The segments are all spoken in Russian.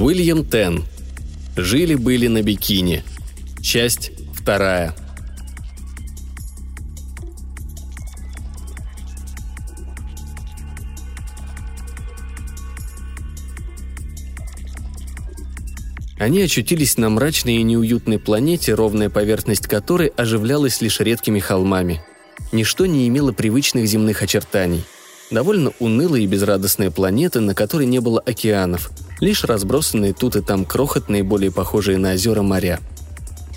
Уильям Тен. Жили-были на бикини. Часть вторая. Они очутились на мрачной и неуютной планете, ровная поверхность которой оживлялась лишь редкими холмами. Ничто не имело привычных земных очертаний. Довольно унылая и безрадостная планета, на которой не было океанов, лишь разбросанные тут и там крохотные, более похожие на озера моря.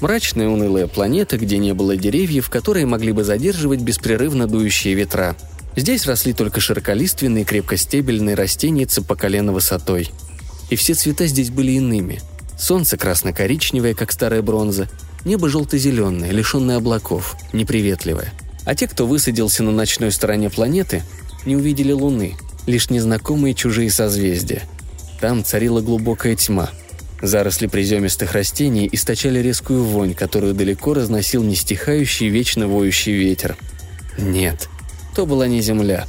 Мрачная унылая планета, где не было деревьев, которые могли бы задерживать беспрерывно дующие ветра. Здесь росли только широколиственные крепкостебельные растения по колено высотой. И все цвета здесь были иными – Солнце красно-коричневое, как старая бронза, небо желто-зеленое, лишенное облаков, неприветливое. А те, кто высадился на ночной стороне планеты, не увидели Луны, лишь незнакомые чужие созвездия. Там царила глубокая тьма. Заросли приземистых растений источали резкую вонь, которую далеко разносил нестихающий вечно воющий ветер. Нет, то была не Земля.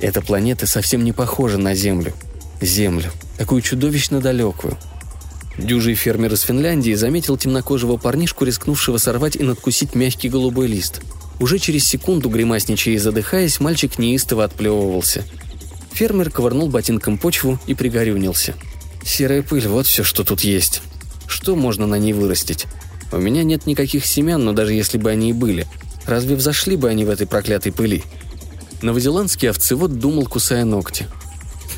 Эта планета совсем не похожа на Землю. Землю, такую чудовищно далекую – Дюжий фермер из Финляндии заметил темнокожего парнишку, рискнувшего сорвать и надкусить мягкий голубой лист. Уже через секунду, гримасничая и задыхаясь, мальчик неистово отплевывался. Фермер ковырнул ботинком почву и пригорюнился. «Серая пыль – вот все, что тут есть. Что можно на ней вырастить? У меня нет никаких семян, но даже если бы они и были, разве взошли бы они в этой проклятой пыли?» Новозеландский овцевод думал, кусая ногти.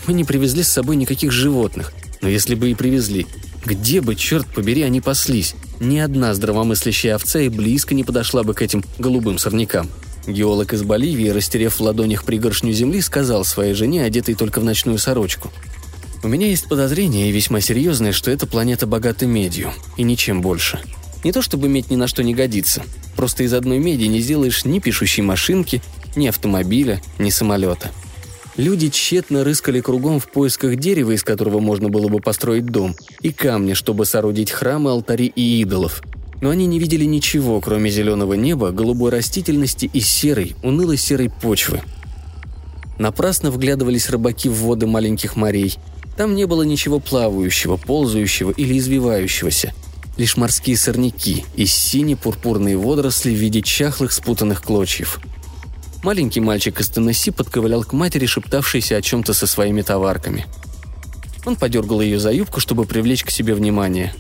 «Мы не привезли с собой никаких животных, но если бы и привезли, где бы, черт побери, они паслись? Ни одна здравомыслящая овца и близко не подошла бы к этим голубым сорнякам. Геолог из Боливии, растерев в ладонях пригоршню земли, сказал своей жене, одетой только в ночную сорочку. «У меня есть подозрение, и весьма серьезное, что эта планета богата медью, и ничем больше. Не то чтобы медь ни на что не годится. Просто из одной меди не сделаешь ни пишущей машинки, ни автомобиля, ни самолета. Люди тщетно рыскали кругом в поисках дерева, из которого можно было бы построить дом, и камня, чтобы соорудить храмы, алтари и идолов. Но они не видели ничего, кроме зеленого неба, голубой растительности и серой, унылой серой почвы. Напрасно вглядывались рыбаки в воды маленьких морей. Там не было ничего плавающего, ползающего или извивающегося. Лишь морские сорняки и сине-пурпурные водоросли в виде чахлых спутанных клочьев – Маленький мальчик из Теннесси подковылял к матери, шептавшейся о чем-то со своими товарками. Он подергал ее за юбку, чтобы привлечь к себе внимание.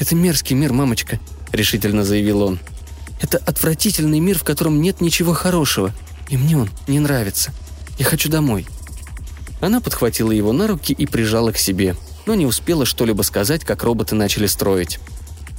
«Это мерзкий мир, мамочка», — решительно заявил он. «Это отвратительный мир, в котором нет ничего хорошего, и мне он не нравится. Я хочу домой». Она подхватила его на руки и прижала к себе, но не успела что-либо сказать, как роботы начали строить.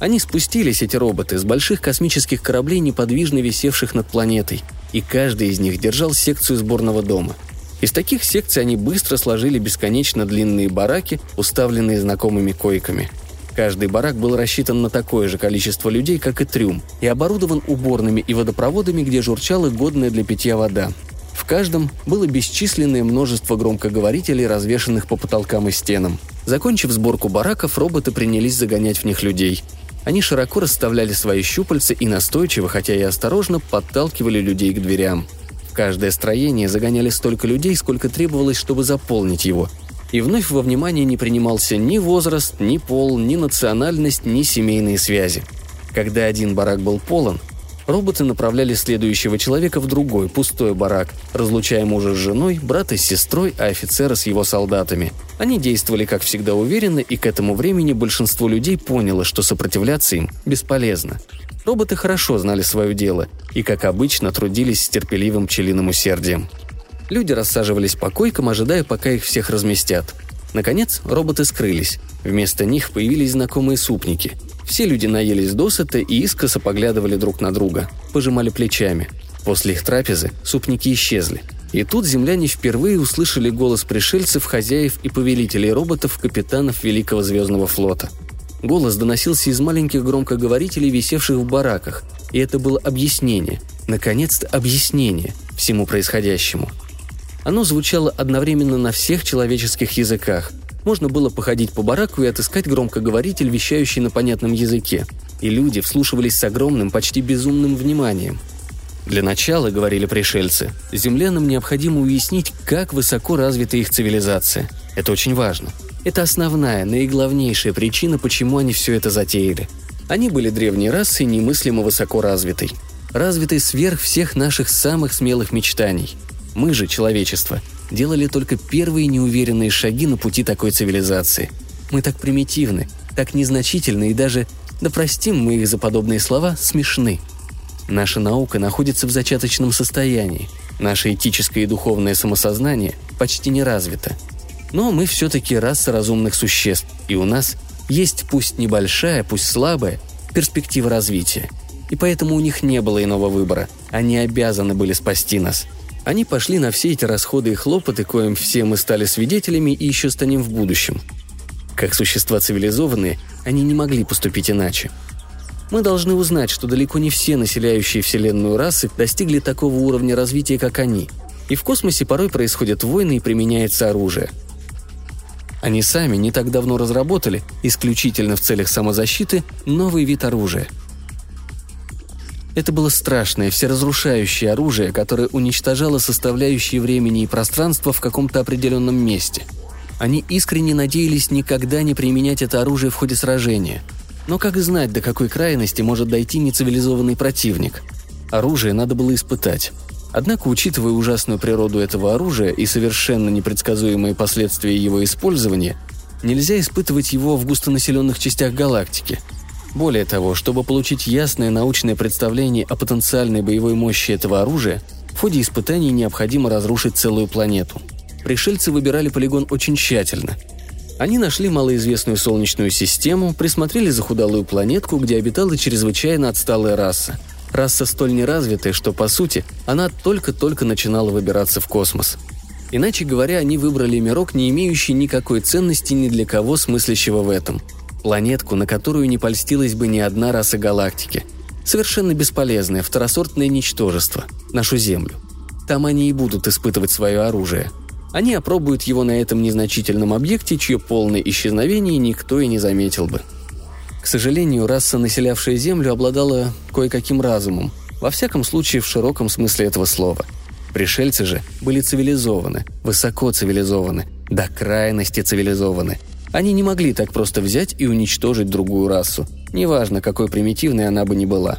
Они спустились, эти роботы, с больших космических кораблей, неподвижно висевших над планетой, и каждый из них держал секцию сборного дома. Из таких секций они быстро сложили бесконечно длинные бараки, уставленные знакомыми койками. Каждый барак был рассчитан на такое же количество людей, как и трюм, и оборудован уборными и водопроводами, где журчала годная для питья вода. В каждом было бесчисленное множество громкоговорителей, развешанных по потолкам и стенам. Закончив сборку бараков, роботы принялись загонять в них людей. Они широко расставляли свои щупальца и настойчиво, хотя и осторожно, подталкивали людей к дверям. В каждое строение загоняли столько людей, сколько требовалось, чтобы заполнить его. И вновь во внимание не принимался ни возраст, ни пол, ни национальность, ни семейные связи. Когда один барак был полон, Роботы направляли следующего человека в другой, пустой барак, разлучая мужа с женой, брата с сестрой, а офицера с его солдатами. Они действовали, как всегда, уверенно, и к этому времени большинство людей поняло, что сопротивляться им бесполезно. Роботы хорошо знали свое дело и, как обычно, трудились с терпеливым пчелиным усердием. Люди рассаживались по койкам, ожидая, пока их всех разместят. Наконец, роботы скрылись. Вместо них появились знакомые супники – все люди наелись досыта и искоса поглядывали друг на друга, пожимали плечами. После их трапезы супники исчезли. И тут земляне впервые услышали голос пришельцев, хозяев и повелителей роботов, капитанов Великого Звездного флота. Голос доносился из маленьких громкоговорителей, висевших в бараках, и это было объяснение, наконец-то объяснение всему происходящему. Оно звучало одновременно на всех человеческих языках, можно было походить по бараку и отыскать громкоговоритель, вещающий на понятном языке. И люди вслушивались с огромным, почти безумным вниманием. Для начала, говорили пришельцы, землянам необходимо уяснить, как высоко развита их цивилизация. Это очень важно. Это основная, наиглавнейшая причина, почему они все это затеяли. Они были древней расой, немыслимо высоко развитой. Развитой сверх всех наших самых смелых мечтаний. Мы же, человечество, делали только первые неуверенные шаги на пути такой цивилизации. Мы так примитивны, так незначительны и даже, да простим мы их за подобные слова, смешны. Наша наука находится в зачаточном состоянии. Наше этическое и духовное самосознание почти не развито. Но мы все-таки раса разумных существ, и у нас есть пусть небольшая, пусть слабая, перспектива развития. И поэтому у них не было иного выбора. Они обязаны были спасти нас – они пошли на все эти расходы и хлопоты, коим все мы стали свидетелями и еще станем в будущем. Как существа цивилизованные, они не могли поступить иначе. Мы должны узнать, что далеко не все населяющие Вселенную расы достигли такого уровня развития, как они. И в космосе порой происходят войны и применяется оружие. Они сами не так давно разработали, исключительно в целях самозащиты, новый вид оружия – это было страшное, всеразрушающее оружие, которое уничтожало составляющие времени и пространства в каком-то определенном месте. Они искренне надеялись никогда не применять это оружие в ходе сражения. Но как знать, до какой крайности может дойти нецивилизованный противник? Оружие надо было испытать. Однако, учитывая ужасную природу этого оружия и совершенно непредсказуемые последствия его использования, нельзя испытывать его в густонаселенных частях галактики – более того, чтобы получить ясное научное представление о потенциальной боевой мощи этого оружия, в ходе испытаний необходимо разрушить целую планету. Пришельцы выбирали полигон очень тщательно. Они нашли малоизвестную Солнечную систему, присмотрели захудалую планетку, где обитала чрезвычайно отсталая раса. Раса столь неразвитая, что, по сути, она только-только начинала выбираться в космос. Иначе говоря, они выбрали мирок, не имеющий никакой ценности ни для кого смыслящего в этом – Планетку, на которую не польстилась бы ни одна раса галактики. Совершенно бесполезное, второсортное ничтожество. Нашу Землю. Там они и будут испытывать свое оружие. Они опробуют его на этом незначительном объекте, чье полное исчезновение никто и не заметил бы. К сожалению, раса, населявшая Землю, обладала кое-каким разумом, во всяком случае в широком смысле этого слова. Пришельцы же были цивилизованы, высоко цивилизованы, до крайности цивилизованы – они не могли так просто взять и уничтожить другую расу, неважно, какой примитивной она бы ни была.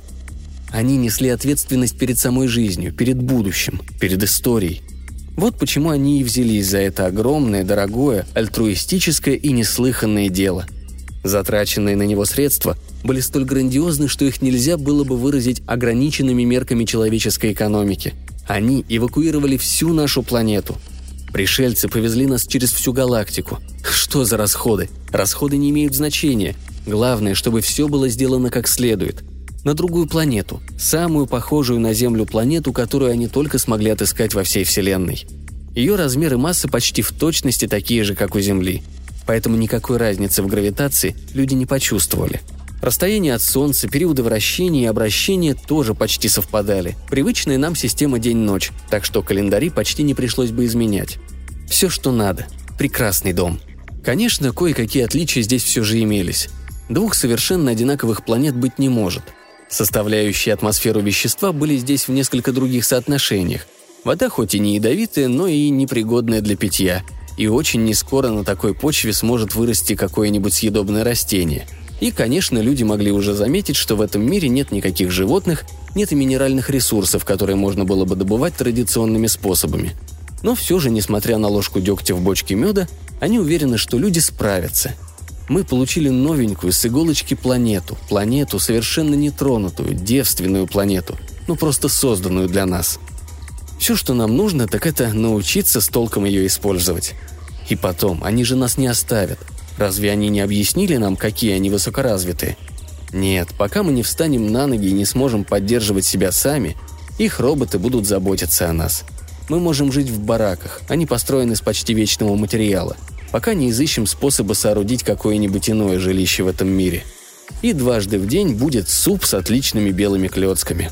Они несли ответственность перед самой жизнью, перед будущим, перед историей. Вот почему они и взялись за это огромное, дорогое, альтруистическое и неслыханное дело. Затраченные на него средства были столь грандиозны, что их нельзя было бы выразить ограниченными мерками человеческой экономики. Они эвакуировали всю нашу планету – Пришельцы повезли нас через всю галактику. Что за расходы? Расходы не имеют значения. Главное, чтобы все было сделано как следует. На другую планету. Самую похожую на Землю планету, которую они только смогли отыскать во всей Вселенной. Ее размер и масса почти в точности такие же, как у Земли. Поэтому никакой разницы в гравитации люди не почувствовали. Расстояние от Солнца, периоды вращения и обращения тоже почти совпадали. Привычная нам система день-ночь, так что календари почти не пришлось бы изменять. Все, что надо. Прекрасный дом. Конечно, кое-какие отличия здесь все же имелись. Двух совершенно одинаковых планет быть не может. Составляющие атмосферу вещества были здесь в несколько других соотношениях. Вода хоть и не ядовитая, но и непригодная для питья. И очень нескоро на такой почве сможет вырасти какое-нибудь съедобное растение – и, конечно, люди могли уже заметить, что в этом мире нет никаких животных, нет и минеральных ресурсов, которые можно было бы добывать традиционными способами. Но все же, несмотря на ложку дегтя в бочке меда, они уверены, что люди справятся. Мы получили новенькую с иголочки планету, планету совершенно нетронутую, девственную планету, ну просто созданную для нас. Все, что нам нужно, так это научиться с толком ее использовать. И потом, они же нас не оставят – Разве они не объяснили нам, какие они высокоразвитые? Нет, пока мы не встанем на ноги и не сможем поддерживать себя сами, их роботы будут заботиться о нас. Мы можем жить в бараках, они построены из почти вечного материала, пока не изыщем способа соорудить какое-нибудь иное жилище в этом мире. И дважды в день будет суп с отличными белыми клетками.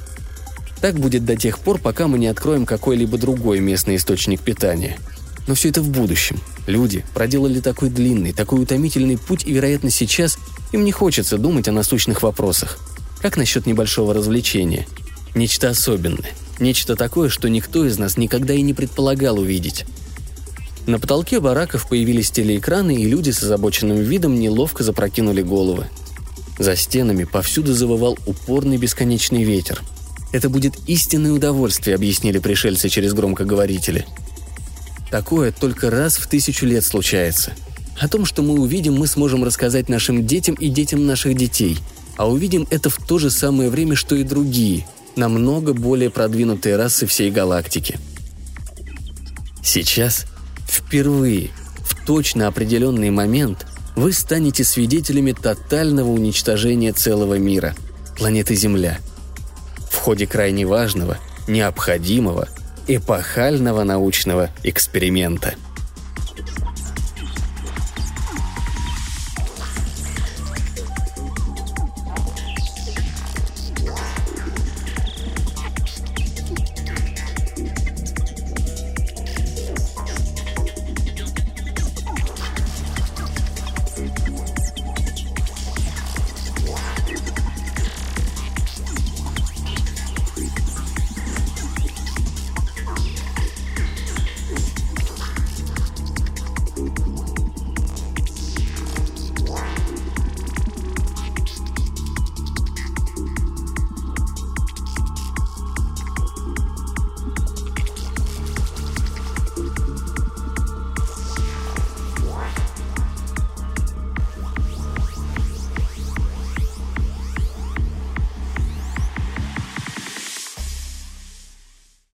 Так будет до тех пор, пока мы не откроем какой-либо другой местный источник питания – но все это в будущем. Люди проделали такой длинный, такой утомительный путь, и, вероятно, сейчас им не хочется думать о насущных вопросах. Как насчет небольшого развлечения? Нечто особенное. Нечто такое, что никто из нас никогда и не предполагал увидеть. На потолке бараков появились телеэкраны, и люди с озабоченным видом неловко запрокинули головы. За стенами повсюду завывал упорный бесконечный ветер. «Это будет истинное удовольствие», — объяснили пришельцы через громкоговорители. «Такое только раз в тысячу лет случается. О том, что мы увидим, мы сможем рассказать нашим детям и детям наших детей. А увидим это в то же самое время, что и другие, намного более продвинутые расы всей галактики. Сейчас, впервые, в точно определенный момент, вы станете свидетелями тотального уничтожения целого мира – планеты Земля. В ходе крайне важного, необходимого, эпохального научного эксперимента –